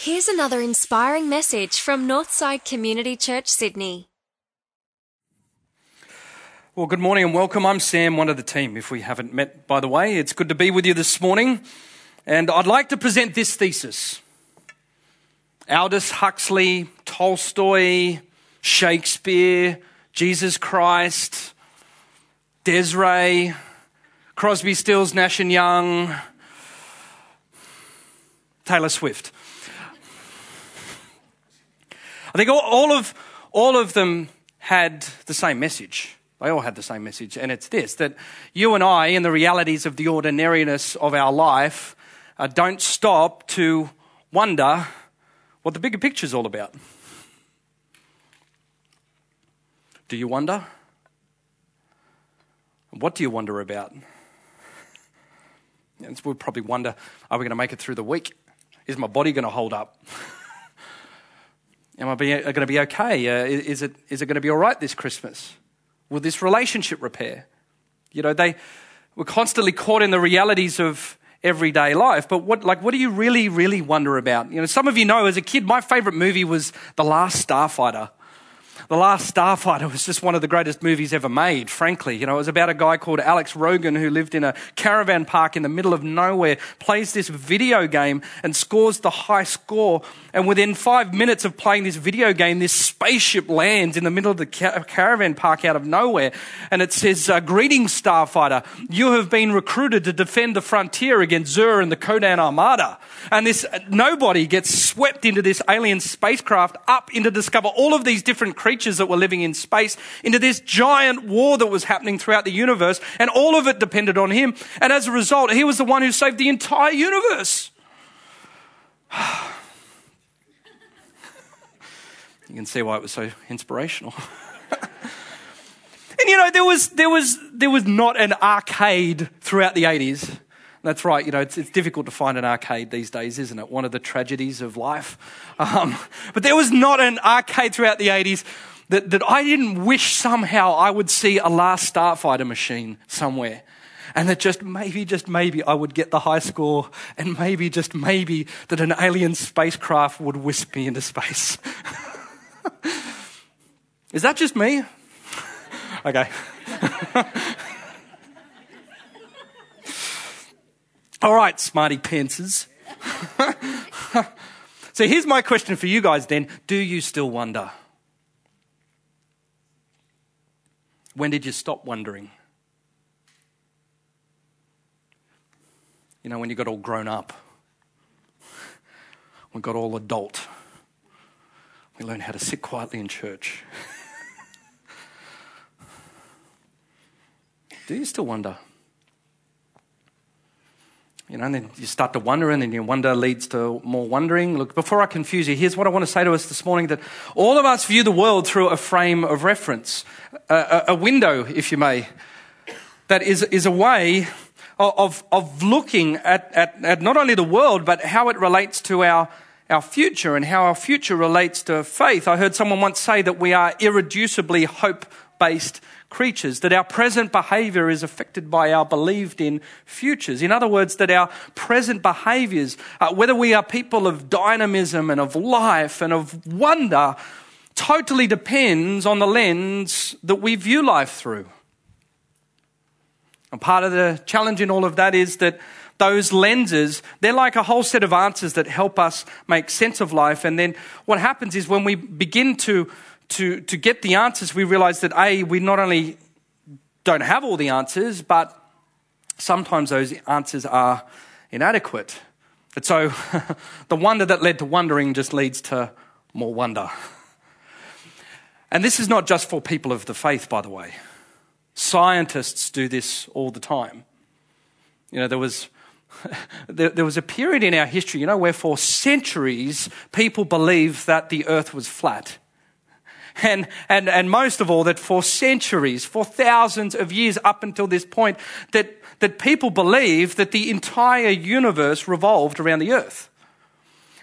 Here's another inspiring message from Northside Community Church, Sydney. Well, good morning and welcome. I'm Sam, one of the team, if we haven't met, by the way. It's good to be with you this morning. And I'd like to present this thesis Aldous Huxley, Tolstoy, Shakespeare, Jesus Christ, Des'ree, Crosby, Stills, Nash and Young, Taylor Swift. All of, all of them had the same message. They all had the same message, and it's this that you and I, in the realities of the ordinariness of our life, uh, don't stop to wonder what the bigger picture is all about. Do you wonder? What do you wonder about? And we'll probably wonder are we going to make it through the week? Is my body going to hold up? Am I going to be okay? Uh, is, it, is it going to be all right this Christmas? Will this relationship repair? You know, they were constantly caught in the realities of everyday life. But what, like, what do you really, really wonder about? You know, some of you know as a kid, my favorite movie was The Last Starfighter. The Last Starfighter was just one of the greatest movies ever made, frankly. You know, it was about a guy called Alex Rogan who lived in a caravan park in the middle of nowhere, plays this video game and scores the high score. And within five minutes of playing this video game, this spaceship lands in the middle of the caravan park out of nowhere. And it says, uh, Greetings, Starfighter. You have been recruited to defend the frontier against Xur and the Ko-Dan Armada. And this nobody gets swept into this alien spacecraft up into discover all of these different creatures that were living in space, into this giant war that was happening throughout the universe. And all of it depended on him. And as a result, he was the one who saved the entire universe. You can see why it was so inspirational. and you know, there was, there, was, there was not an arcade throughout the 80s. That's right, you know, it's, it's difficult to find an arcade these days, isn't it? One of the tragedies of life. Um, but there was not an arcade throughout the 80s that, that I didn't wish somehow I would see a Last Starfighter machine somewhere. And that just maybe, just maybe, I would get the high score, and maybe, just maybe, that an alien spacecraft would whisk me into space. Is that just me? okay. All right, smarty pantsers. so here's my question for you guys then. Do you still wonder? When did you stop wondering? You know, when you got all grown up, we got all adult. We learn how to sit quietly in church. Do you still wonder? You know, and then you start to wonder, and then your wonder leads to more wondering. Look, before I confuse you, here's what I want to say to us this morning that all of us view the world through a frame of reference, a, a window, if you may, that is, is a way of, of looking at, at, at not only the world, but how it relates to our our future and how our future relates to faith. I heard someone once say that we are irreducibly hope based creatures, that our present behavior is affected by our believed in futures. In other words, that our present behaviors, uh, whether we are people of dynamism and of life and of wonder, totally depends on the lens that we view life through. And part of the challenge in all of that is that those lenses, they're like a whole set of answers that help us make sense of life. And then what happens is when we begin to, to, to get the answers, we realize that A, we not only don't have all the answers, but sometimes those answers are inadequate. And so the wonder that led to wondering just leads to more wonder. And this is not just for people of the faith, by the way. Scientists do this all the time. You know, there was there, there was a period in our history, you know, where for centuries people believed that the earth was flat. And, and, and most of all, that for centuries, for thousands of years up until this point, that, that people believed that the entire universe revolved around the earth.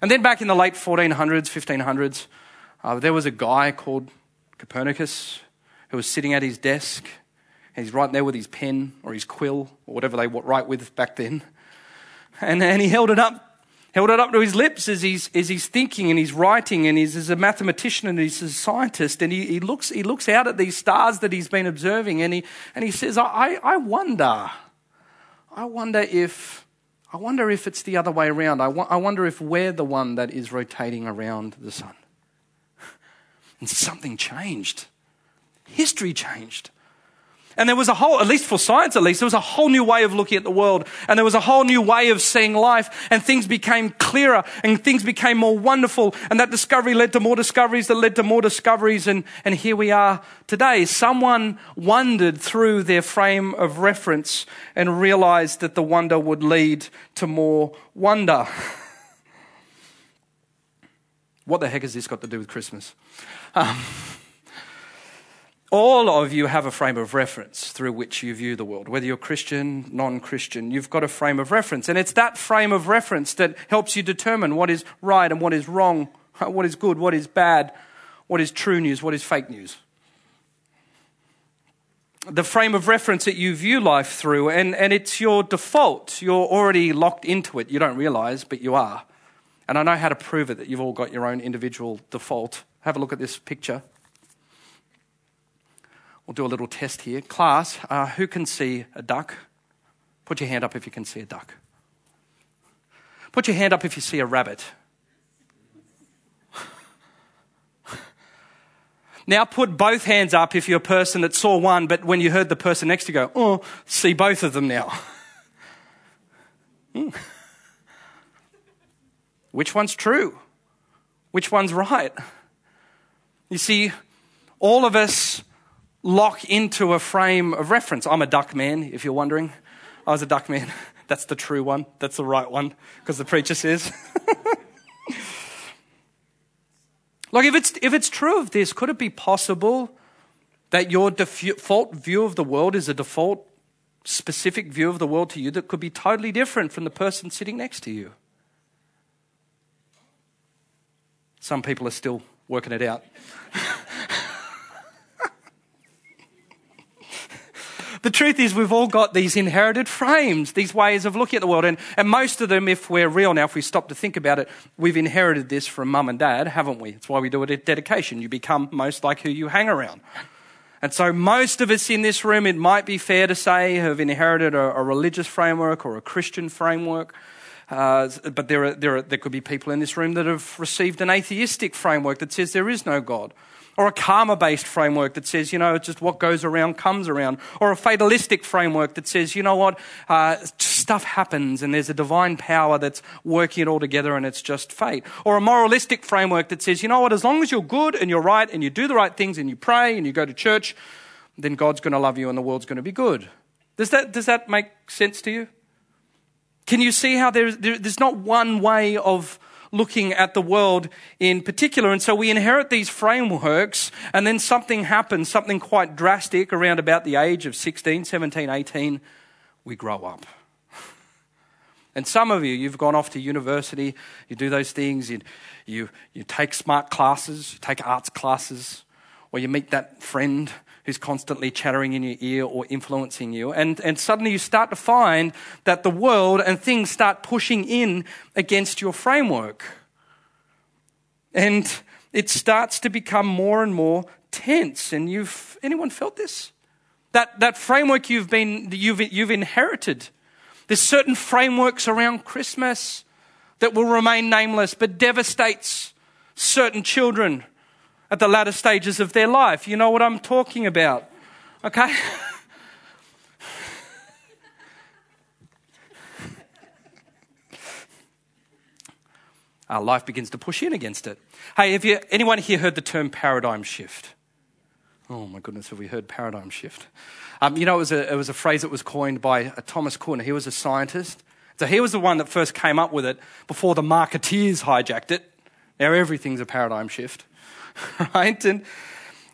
And then back in the late 1400s, 1500s, uh, there was a guy called Copernicus who was sitting at his desk. And he's right there with his pen or his quill or whatever they write with back then. And, and he held it up held it up to his lips as he's, as he's thinking and he's writing and he's a mathematician and he's a scientist and he, he, looks, he looks out at these stars that he's been observing and he, and he says, I, I wonder, I wonder if, I wonder if it's the other way around. I, I wonder if we're the one that is rotating around the sun. And something changed. History changed. And there was a whole, at least for science at least, there was a whole new way of looking at the world. And there was a whole new way of seeing life. And things became clearer and things became more wonderful. And that discovery led to more discoveries that led to more discoveries. And, and here we are today. Someone wondered through their frame of reference and realized that the wonder would lead to more wonder. what the heck has this got to do with Christmas? Um, all of you have a frame of reference through which you view the world. Whether you're Christian, non Christian, you've got a frame of reference. And it's that frame of reference that helps you determine what is right and what is wrong, what is good, what is bad, what is true news, what is fake news. The frame of reference that you view life through, and, and it's your default. You're already locked into it. You don't realize, but you are. And I know how to prove it that you've all got your own individual default. Have a look at this picture. We'll do a little test here. Class, uh, who can see a duck? Put your hand up if you can see a duck. Put your hand up if you see a rabbit. Now put both hands up if you're a person that saw one, but when you heard the person next to go, oh, see both of them now. Hmm. Which one's true? Which one's right? You see, all of us lock into a frame of reference. I'm a duck man, if you're wondering. I was a duck man. That's the true one. That's the right one, because the preacher says. like, if it's, if it's true of this, could it be possible that your default view of the world is a default specific view of the world to you that could be totally different from the person sitting next to you? Some people are still working it out. the truth is, we've all got these inherited frames, these ways of looking at the world. And, and most of them, if we're real now, if we stop to think about it, we've inherited this from mum and dad, haven't we? That's why we do it at dedication. You become most like who you hang around. And so, most of us in this room, it might be fair to say, have inherited a, a religious framework or a Christian framework. Uh, but there, are, there, are, there could be people in this room that have received an atheistic framework that says there is no God or a karma based framework that says, you know, just what goes around comes around, or a fatalistic framework that says, you know what, uh, stuff happens and there's a divine power that's working it all together and it's just fate, or a moralistic framework that says, you know what, as long as you're good and you're right and you do the right things and you pray and you go to church, then God's going to love you and the world's going to be good. Does that, does that make sense to you? Can you see how there's, there, there's not one way of looking at the world in particular. And so we inherit these frameworks, and then something happens, something quite drastic around about the age of 16, 17, 18. We grow up. And some of you, you've gone off to university, you do those things, you, you, you take smart classes, you take arts classes, or you meet that friend who's constantly chattering in your ear or influencing you. And, and suddenly you start to find that the world and things start pushing in against your framework. And it starts to become more and more tense. And you've, anyone felt this? That, that framework you've been, you've, you've inherited. There's certain frameworks around Christmas that will remain nameless but devastates certain children at the latter stages of their life. You know what I'm talking about. Okay? Our life begins to push in against it. Hey, have you, anyone here heard the term paradigm shift? Oh my goodness, have we heard paradigm shift? Um, you know, it was, a, it was a phrase that was coined by uh, Thomas Kuhn. He was a scientist. So he was the one that first came up with it before the marketeers hijacked it. Now everything's a paradigm shift. right? And,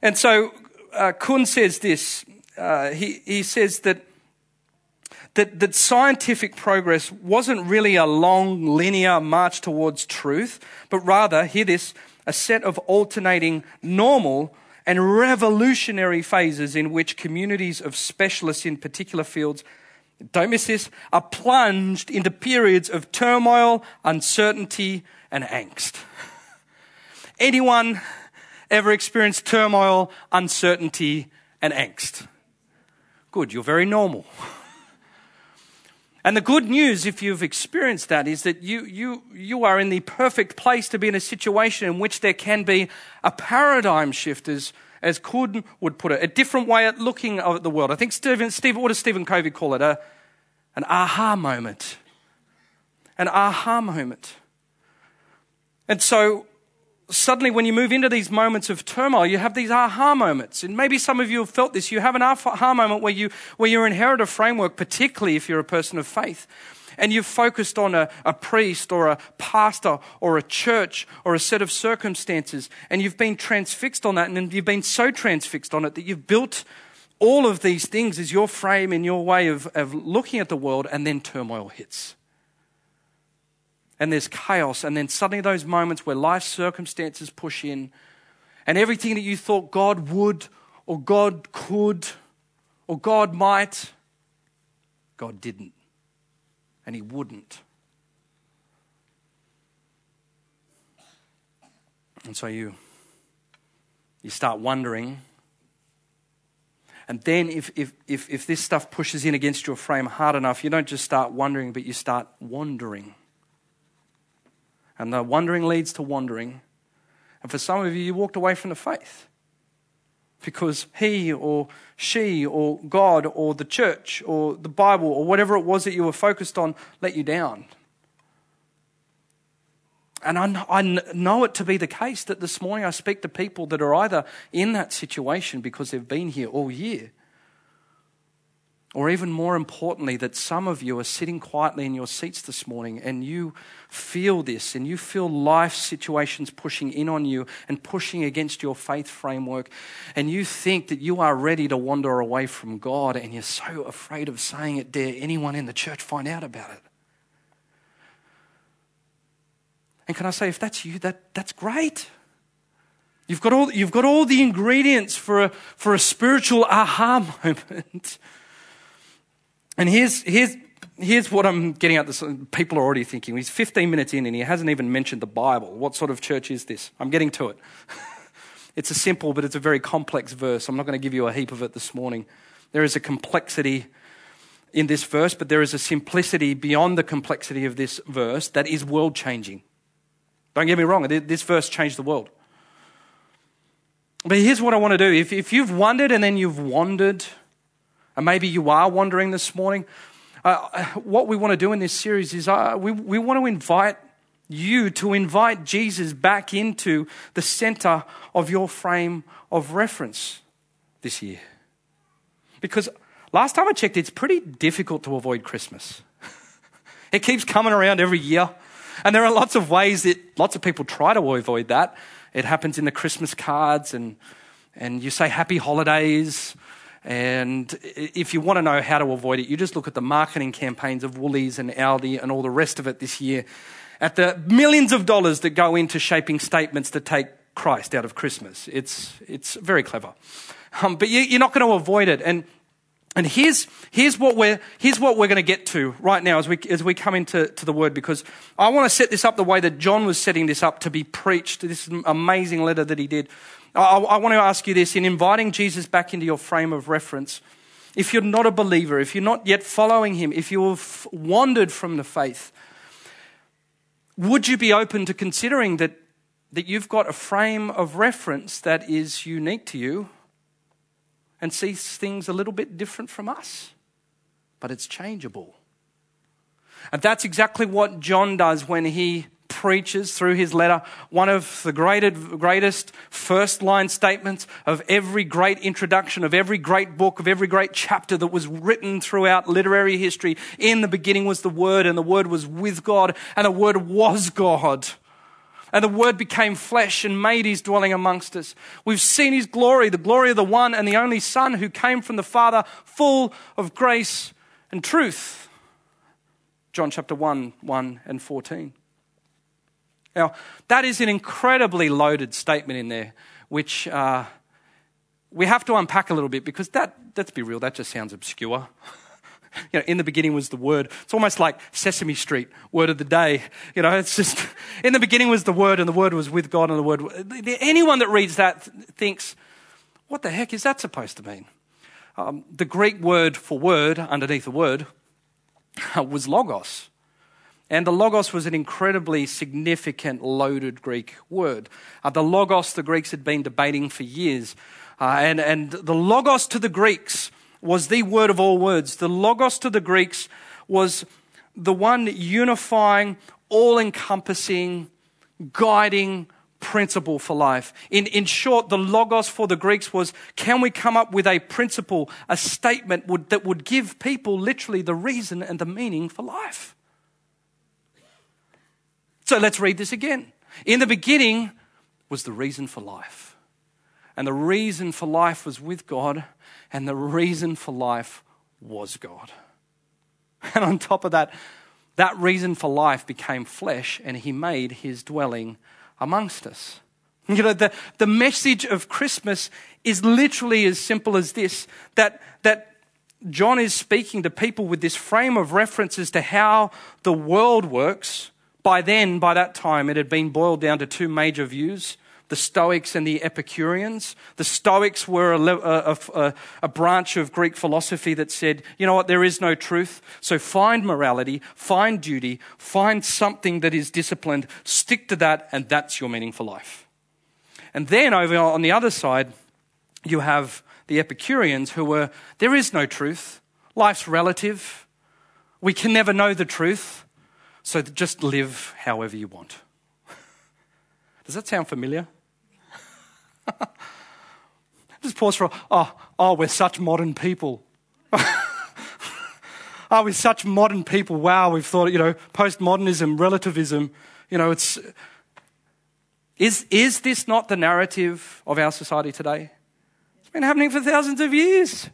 and so uh, Kuhn says this. Uh, he, he says that, that, that scientific progress wasn't really a long, linear march towards truth, but rather, hear this, a set of alternating normal and revolutionary phases in which communities of specialists in particular fields don't miss this, are plunged into periods of turmoil, uncertainty, and angst. Anyone ever experienced turmoil, uncertainty, and angst? Good, you're very normal. And the good news, if you've experienced that, is that you, you, you are in the perfect place to be in a situation in which there can be a paradigm shift, as, as Kuhn would put it, a different way of looking at the world. I think Stephen, Stephen what does Stephen Covey call it? A, an aha moment. An aha moment. And so suddenly when you move into these moments of turmoil, you have these aha moments. And maybe some of you have felt this. You have an aha moment where you, where you inherit a framework, particularly if you're a person of faith. And you've focused on a, a priest or a pastor or a church or a set of circumstances. And you've been transfixed on that. And you've been so transfixed on it that you've built all of these things as your frame and your way of, of looking at the world. And then turmoil hits and there's chaos, and then suddenly those moments where life circumstances push in, and everything that you thought God would, or God could, or God might, God didn't. And He wouldn't. And so you, you start wondering. And then, if, if, if, if this stuff pushes in against your frame hard enough, you don't just start wondering, but you start wandering. And the wondering leads to wandering. And for some of you, you walked away from the faith because he or she or God or the church or the Bible or whatever it was that you were focused on let you down. And I, I know it to be the case that this morning I speak to people that are either in that situation because they've been here all year or even more importantly, that some of you are sitting quietly in your seats this morning and you feel this and you feel life situations pushing in on you and pushing against your faith framework. And you think that you are ready to wander away from God and you're so afraid of saying it. Dare anyone in the church find out about it? And can I say, if that's you, that, that's great. You've got, all, you've got all the ingredients for a, for a spiritual aha moment. And here's, here's, here's what I'm getting at. This, people are already thinking. He's 15 minutes in and he hasn't even mentioned the Bible. What sort of church is this? I'm getting to it. it's a simple, but it's a very complex verse. I'm not going to give you a heap of it this morning. There is a complexity in this verse, but there is a simplicity beyond the complexity of this verse that is world changing. Don't get me wrong, this verse changed the world. But here's what I want to do. If, if you've wondered and then you've wandered, and maybe you are wondering this morning. Uh, what we want to do in this series is uh, we, we want to invite you to invite Jesus back into the center of your frame of reference this year. Because last time I checked, it's pretty difficult to avoid Christmas. it keeps coming around every year. And there are lots of ways that lots of people try to avoid that. It happens in the Christmas cards, and, and you say happy holidays, and if you want to know how to avoid it, you just look at the marketing campaigns of Woolies and Aldi and all the rest of it this year, at the millions of dollars that go into shaping statements to take Christ out of Christmas. It's, it's very clever. Um, but you, are not going to avoid it. And, and here's, here's what we're, here's what we're going to get to right now as we, as we come into to the word, because I want to set this up the way that John was setting this up to be preached. This amazing letter that he did. I, I want to ask you this in inviting Jesus back into your frame of reference, if you're not a believer, if you're not yet following him, if you have wandered from the faith, would you be open to considering that, that you've got a frame of reference that is unique to you and sees things a little bit different from us? But it's changeable. And that's exactly what John does when he preaches through his letter one of the greatest first line statements of every great introduction, of every great book, of every great chapter that was written throughout literary history. In the beginning was the Word, and the Word was with God, and the Word was God. And the Word became flesh and made his dwelling amongst us. We've seen his glory, the glory of the one and the only Son who came from the Father, full of grace and truth. John chapter 1, 1 and 14. Now, that is an incredibly loaded statement in there, which uh, we have to unpack a little bit because that, let's be real, that just sounds obscure. You know, in the beginning was the Word. It's almost like Sesame Street, word of the day. You know, it's just, in the beginning was the Word, and the Word was with God, and the Word. Anyone that reads that thinks, what the heck is that supposed to mean? Um, the Greek word for word, underneath the word, was logos. And the logos was an incredibly significant, loaded Greek word. Uh, the logos, the Greeks had been debating for years. Uh, and, and the logos to the Greeks was the word of all words. The logos to the Greeks was the one unifying, all encompassing, guiding principle for life. In, in short, the logos for the Greeks was can we come up with a principle, a statement would, that would give people literally the reason and the meaning for life? So let's read this again. In the beginning was the reason for life. And the reason for life was with God, and the reason for life was God. And on top of that, that reason for life became flesh, and he made his dwelling amongst us. You know, the, the message of Christmas is literally as simple as this that, that John is speaking to people with this frame of reference as to how the world works by then, by that time, it had been boiled down to two major views the Stoics and the Epicureans. The Stoics were a, a, a, a, branch of Greek philosophy that said, you know what, there is no truth, so find morality, find duty, find something that is disciplined, stick to that, and that's your meaning for life. And then over on the other side, you have the Epicureans who were, there is no truth, life's relative, we can never know the truth. So just live however you want. Does that sound familiar? just pause for, a, oh, oh, we're such modern people. oh, we're such modern people. Wow, we've thought, you know, postmodernism, relativism, you know, it's. Is, is this not the narrative of our society today? It's been happening for thousands of years.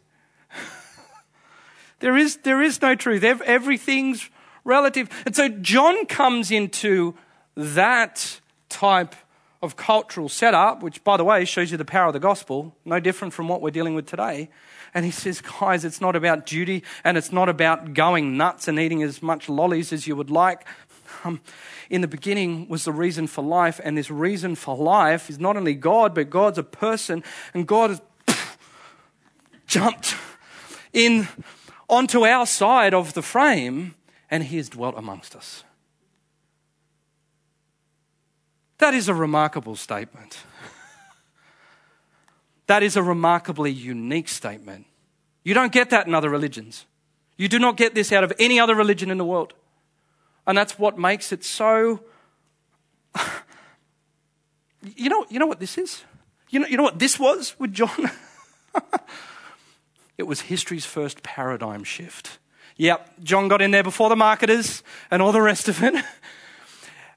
there, is, there is no truth. Everything's relative. And so John comes into that type of cultural setup, which, by the way, shows you the power of the gospel, no different from what we're dealing with today. And he says, guys, it's not about duty and it's not about going nuts and eating as much lollies as you would like. Um, in the beginning was the reason for life, and this reason for life is not only God, but God's a person, and God has jumped in onto our side of the frame and he has dwelt amongst us. That is a remarkable statement. that is a remarkably unique statement. You don't get that in other religions. You do not get this out of any other religion in the world. And that's what makes it so. you, know, you know what this is? You know, you know what this was with John? it was history's first paradigm shift. Yep, John got in there before the marketers and all the rest of it.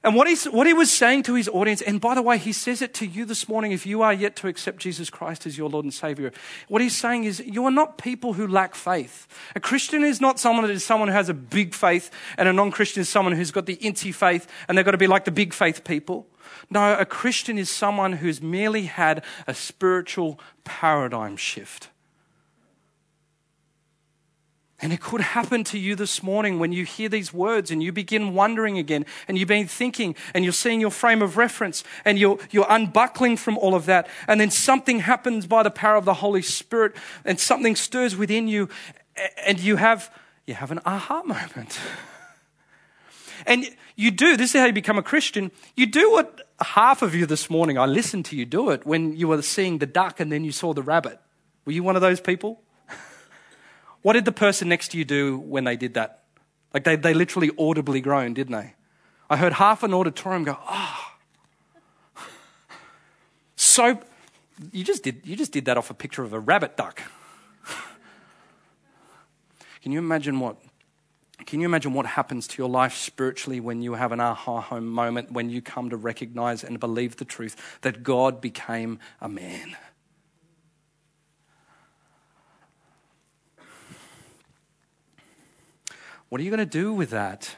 And what, he's, what he was saying to his audience, and by the way, he says it to you this morning if you are yet to accept Jesus Christ as your Lord and Savior. What he's saying is, you are not people who lack faith. A Christian is not someone that is someone who has a big faith, and a non Christian is someone who's got the inty faith, and they've got to be like the big faith people. No, a Christian is someone who's merely had a spiritual paradigm shift. And it could happen to you this morning when you hear these words and you begin wondering again and you've been thinking and you're seeing your frame of reference and you're, you're unbuckling from all of that. And then something happens by the power of the Holy Spirit and something stirs within you and you have, you have an aha moment. And you do, this is how you become a Christian. You do what half of you this morning, I listened to you do it when you were seeing the duck and then you saw the rabbit. Were you one of those people? What did the person next to you do when they did that? Like they, they literally audibly groaned, didn't they? I heard half an auditorium go, ah. Oh. So you just did you just did that off a picture of a rabbit duck. Can you imagine what can you imagine what happens to your life spiritually when you have an aha moment, when you come to recognize and believe the truth that God became a man? What are you going to do with that?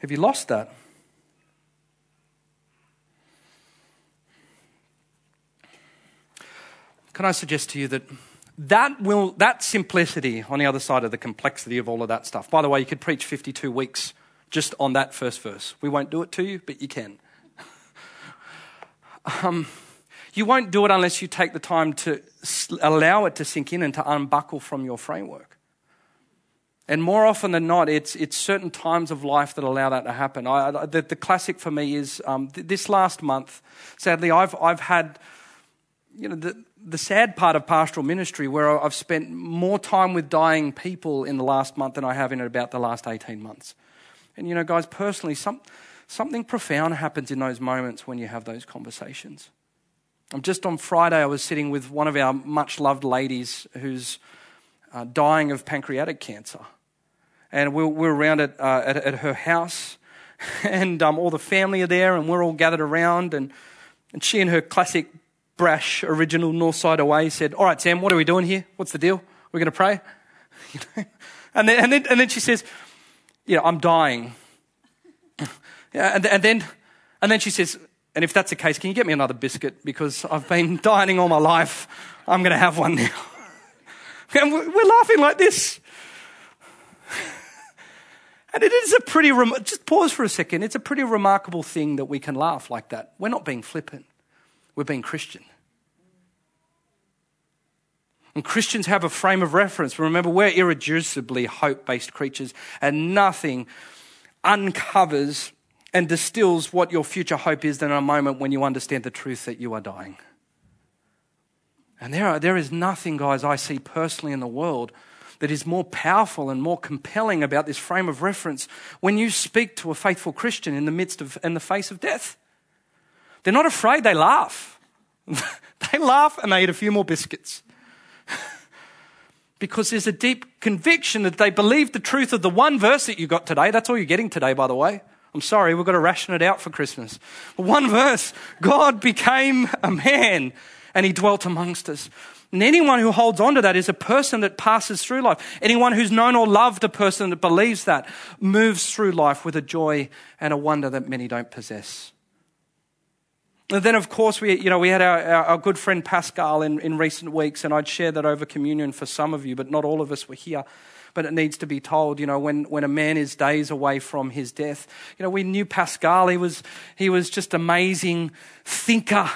Have you lost that? can I suggest to you that that will that simplicity on the other side of the complexity of all of that stuff. By the way, you could preach 52 weeks just on that first verse. We won't do it to you, but you can. um, you won't do it unless you take the time to allow it to sink in and to unbuckle from your framework. And more often than not, it's, it's certain times of life that allow that to happen. I, the, the, classic for me is um, th- this last month, sadly, I've, I've had, you know, the, the sad part of pastoral ministry where I've spent more time with dying people in the last month than I have in about the last 18 months. And, you know, guys, personally, some, something profound happens in those moments when you have those conversations. Just on Friday, I was sitting with one of our much loved ladies who's uh, dying of pancreatic cancer. And we we're, around at, uh, at, at, her house, and um, all the family are there, and we're all gathered around. And, and she, in her classic brash, original Northside away, said, All right, Sam, what are we doing here? What's the deal? We're going to pray? and, then, and, then, and then she says, You Yeah, I'm dying. yeah, and, and, then, and then she says, And if that's the case, can you get me another biscuit? Because I've been dieting all my life. I'm going to have one now. And we're laughing like this. And it is a pretty, rem- just pause for a second. It's a pretty remarkable thing that we can laugh like that. We're not being flippant, we're being Christian. And Christians have a frame of reference. Remember, we're irreducibly hope based creatures, and nothing uncovers and distills what your future hope is than a moment when you understand the truth that you are dying. And there, are, there is nothing, guys, I see personally in the world that is more powerful and more compelling about this frame of reference when you speak to a faithful Christian in the midst of, in the face of death. They're not afraid, they laugh. they laugh and they eat a few more biscuits. because there's a deep conviction that they believe the truth of the one verse that you got today. That's all you're getting today, by the way. I'm sorry, we've got to ration it out for Christmas. But one verse God became a man and he dwelt amongst us. And anyone who holds on to that is a person that passes through life. Anyone who's known or loved a person that believes that moves through life with a joy and a wonder that many don't possess. And then, of course, we, you know, we had our, our, good friend Pascal in, in recent weeks, and I'd share that over communion for some of you, but not all of us were here. But it needs to be told, you know, when, when a man is days away from his death. You know, we knew Pascal. He was, he was just amazing thinker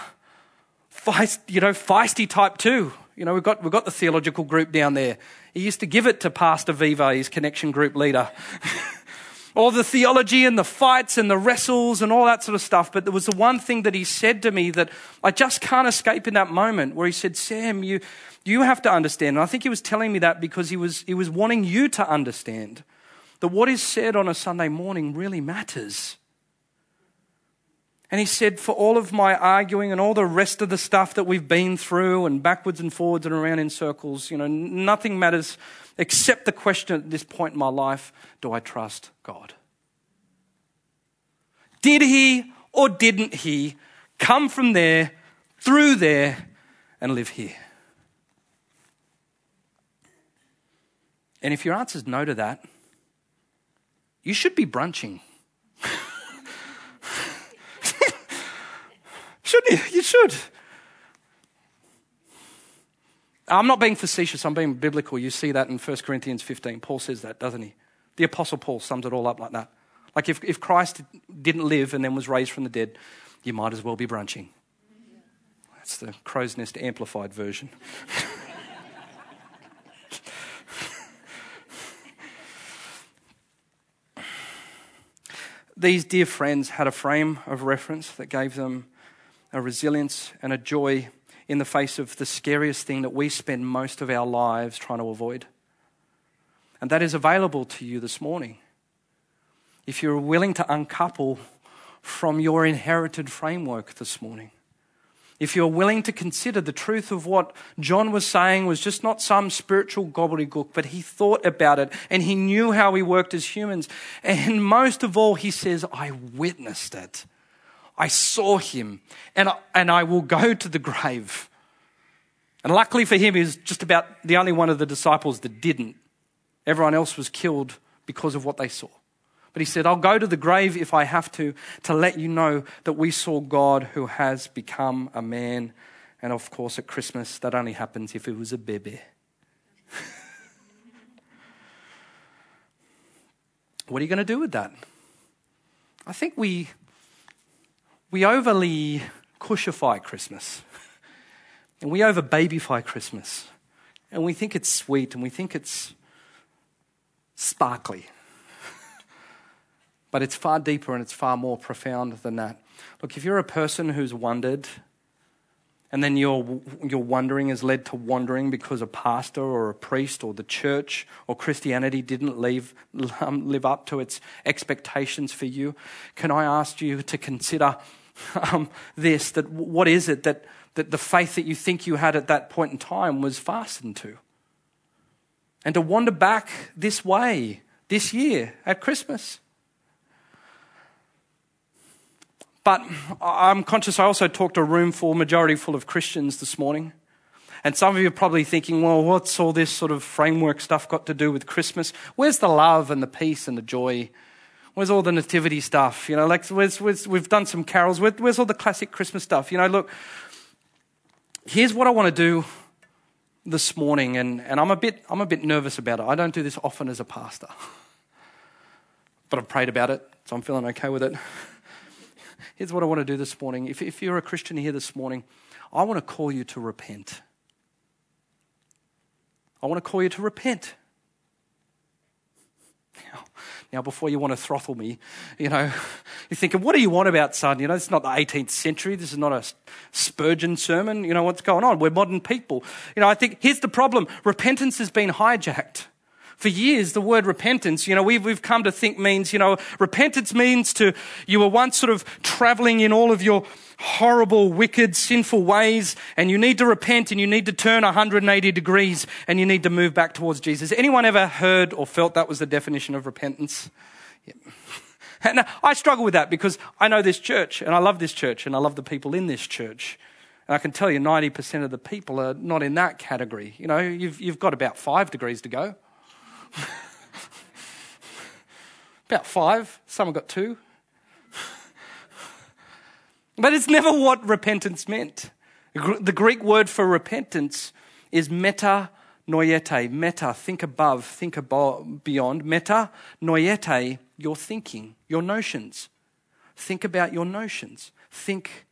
feist, you know, feisty type too. You know, we've got, we've got the theological group down there. He used to give it to Pastor Viva, his connection group leader. all the theology and the fights and the wrestles and all that sort of stuff. But there was the one thing that he said to me that I just can't escape in that moment where he said, Sam, you, you have to understand. And I think he was telling me that because he was, he was wanting you to understand that what is said on a Sunday morning really matters. And he said, For all of my arguing and all the rest of the stuff that we've been through and backwards and forwards and around in circles, you know, nothing matters except the question at this point in my life do I trust God? Did he or didn't he come from there, through there, and live here? And if your answer is no to that, you should be brunching. Shouldn't you? You should. I'm not being facetious, I'm being biblical. You see that in 1 Corinthians 15. Paul says that, doesn't he? The Apostle Paul sums it all up like that. Like if, if Christ didn't live and then was raised from the dead, you might as well be brunching. That's the crow's nest amplified version. These dear friends had a frame of reference that gave them a resilience, and a joy in the face of the scariest thing that we spend most of our lives trying to avoid. And that is available to you this morning. If you're willing to uncouple from your inherited framework this morning, if you're willing to consider the truth of what John was saying was just not some spiritual gobbledygook, but he thought about it and he knew how we worked as humans. And most of all, he says, I witnessed it. I saw him, and I, and I will go to the grave. And luckily for him, he was just about the only one of the disciples that didn't. Everyone else was killed because of what they saw. But he said, I'll go to the grave if I have to, to let you know that we saw God who has become a man And of course, at Christmas, that only happens if it was a baby. what are you going to do with that? I think we, we overly cushify Christmas. And we over babyfy Christmas. And we think it's sweet and we think it's sparkly. but it's far deeper and it's far more profound than that. Look, if you're a person who's wondered, and then your, your wondering has led to wandering because a pastor or a priest or the church or Christianity didn't leave, um, live up to its expectations for you, can I ask you to consider um, this that what is it that, that the faith that you think you had at that point in time was fastened to? And to wander back this way this year at Christmas. But I'm conscious I also talked to a room full, majority full of Christians this morning. And some of you are probably thinking, well, what's all this sort of framework stuff got to do with Christmas? Where's the love and the peace and the joy? Where's all the nativity stuff? You know, like where's, where's, we've done some carols. Where, where's all the classic Christmas stuff? You know, look, here's what I want to do this morning, and, and I'm, a bit, I'm a bit nervous about it. I don't do this often as a pastor, but I've prayed about it, so I'm feeling okay with it. Here's what I want to do this morning. If, if you're a Christian here this morning, I want to call you to repent. I want to call you to repent. Now, now, before you want to throttle me, you know, you're thinking, what do you want about, son? You know, it's not the 18th century. This is not a Spurgeon sermon. You know, what's going on? We're modern people. You know, I think here's the problem repentance has been hijacked for years, the word repentance, you know, we've, we've come to think means, you know, repentance means to, you were once sort of traveling in all of your horrible, wicked, sinful ways, and you need to repent and you need to turn 180 degrees and you need to move back towards Jesus. Anyone ever heard or felt that was the definition of repentance? Yep. And uh, I struggle with that because I know this church and I love this church and I love the people in this church. And I can tell you 90% of the people are not in that category. You know, you've, you've got about five degrees to go. About five. Some have got two. but it's never what repentance meant. The Greek word for repentance is meta noyete. Meta, think above, think beyond. Meta noyete, your thinking, your notions. Think about your notions. Think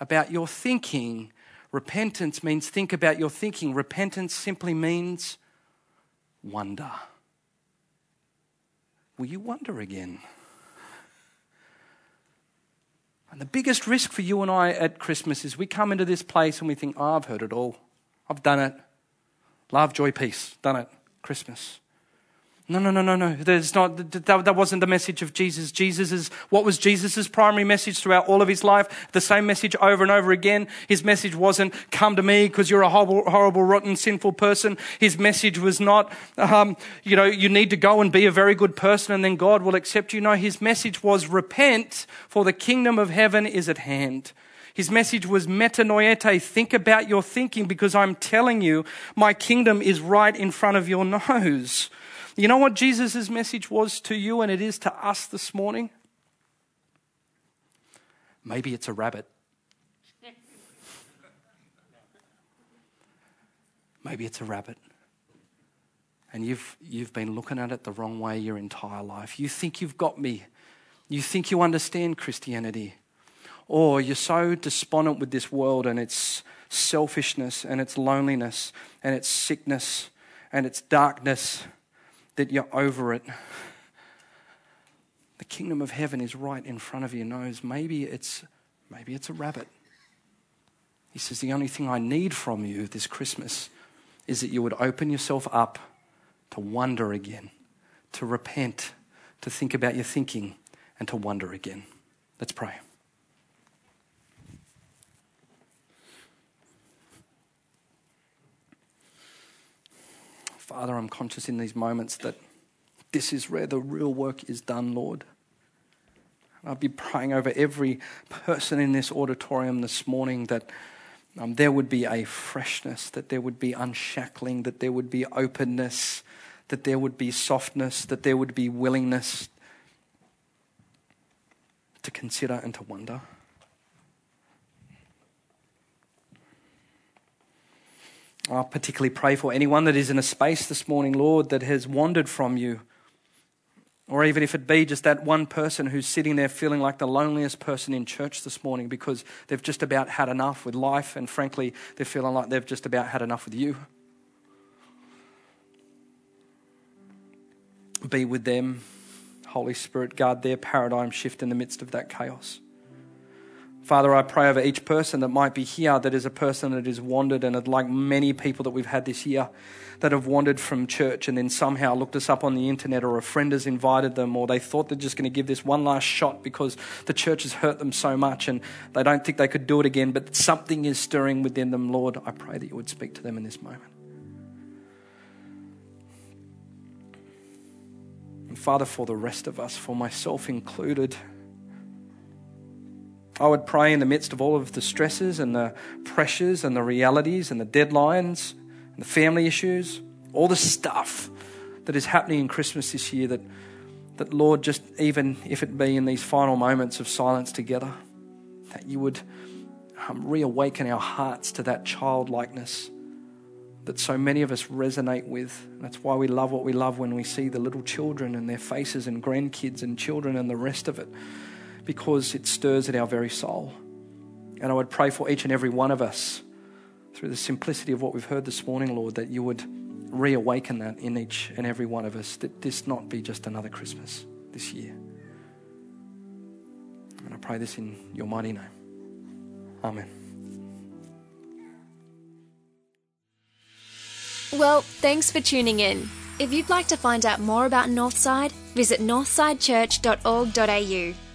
about your thinking. Repentance means think about your thinking. Repentance simply means wonder will you wonder again? And the biggest risk for you and I at Christmas is we come into this place and we think, oh, I've heard it all. I've done it. Love, joy, peace. Done it. Christmas. No, no, no, no, no. There's not, that, that wasn't the message of Jesus. Jesus is, what was Jesus' primary message throughout all of his life? The same message over and over again. His message wasn't, come to me because you're a horrible, horrible, rotten, sinful person. His message was not, um, you know, you need to go and be a very good person and then God will accept you. No, his message was, repent for the kingdom of heaven is at hand. His message was metanoete, think about your thinking because I'm telling you, my kingdom is right in front of your nose. You know what Jesus' message was to you and it is to us this morning? Maybe it's a rabbit. Maybe it's a rabbit. And you've, you've been looking at it the wrong way your entire life. You think you've got me. You think you understand Christianity. Or you're so despondent with this world and its selfishness and its loneliness and its sickness and its darkness that you're over it. The kingdom of heaven is right in front of your nose. Maybe it's, maybe it's a rabbit. He says, The only thing I need from you this Christmas is that you would open yourself up to wonder again, to repent, to think about your thinking, and to wonder again. Let's pray. Father, I'm conscious in these moments that this is where the real work is done, Lord. I'll be praying over every person in this auditorium this morning that um, there would be a freshness, that there would be unshackling, that there would be openness, that there would be softness, that there would be willingness to consider and to wonder. I particularly pray for anyone that is in a space this morning, Lord, that has wandered from you. Or even if it be just that one person who's sitting there feeling like the loneliest person in church this morning because they've just about had enough with life and frankly, they're feeling like they've just about had enough with you. Be with them. Holy Spirit, guard their paradigm shift in the midst of that chaos. Father, I pray over each person that might be here that is a person that has wandered, and like many people that we've had this year that have wandered from church and then somehow looked us up on the internet, or a friend has invited them, or they thought they're just going to give this one last shot because the church has hurt them so much and they don't think they could do it again, but something is stirring within them. Lord, I pray that you would speak to them in this moment. And Father, for the rest of us, for myself included, I would pray in the midst of all of the stresses and the pressures and the realities and the deadlines and the family issues, all the stuff that is happening in Christmas this year, that, that Lord, just even if it be in these final moments of silence together, that you would um, reawaken our hearts to that childlikeness that so many of us resonate with. That's why we love what we love when we see the little children and their faces and grandkids and children and the rest of it because it stirs at our very soul. And I would pray for each and every one of us through the simplicity of what we've heard this morning, Lord, that you would reawaken that in each and every one of us, that this not be just another Christmas this year. And I pray this in your mighty name. Amen. Well, thanks for tuning in. If you'd like to find out more about Northside, visit northsidechurch.org.au.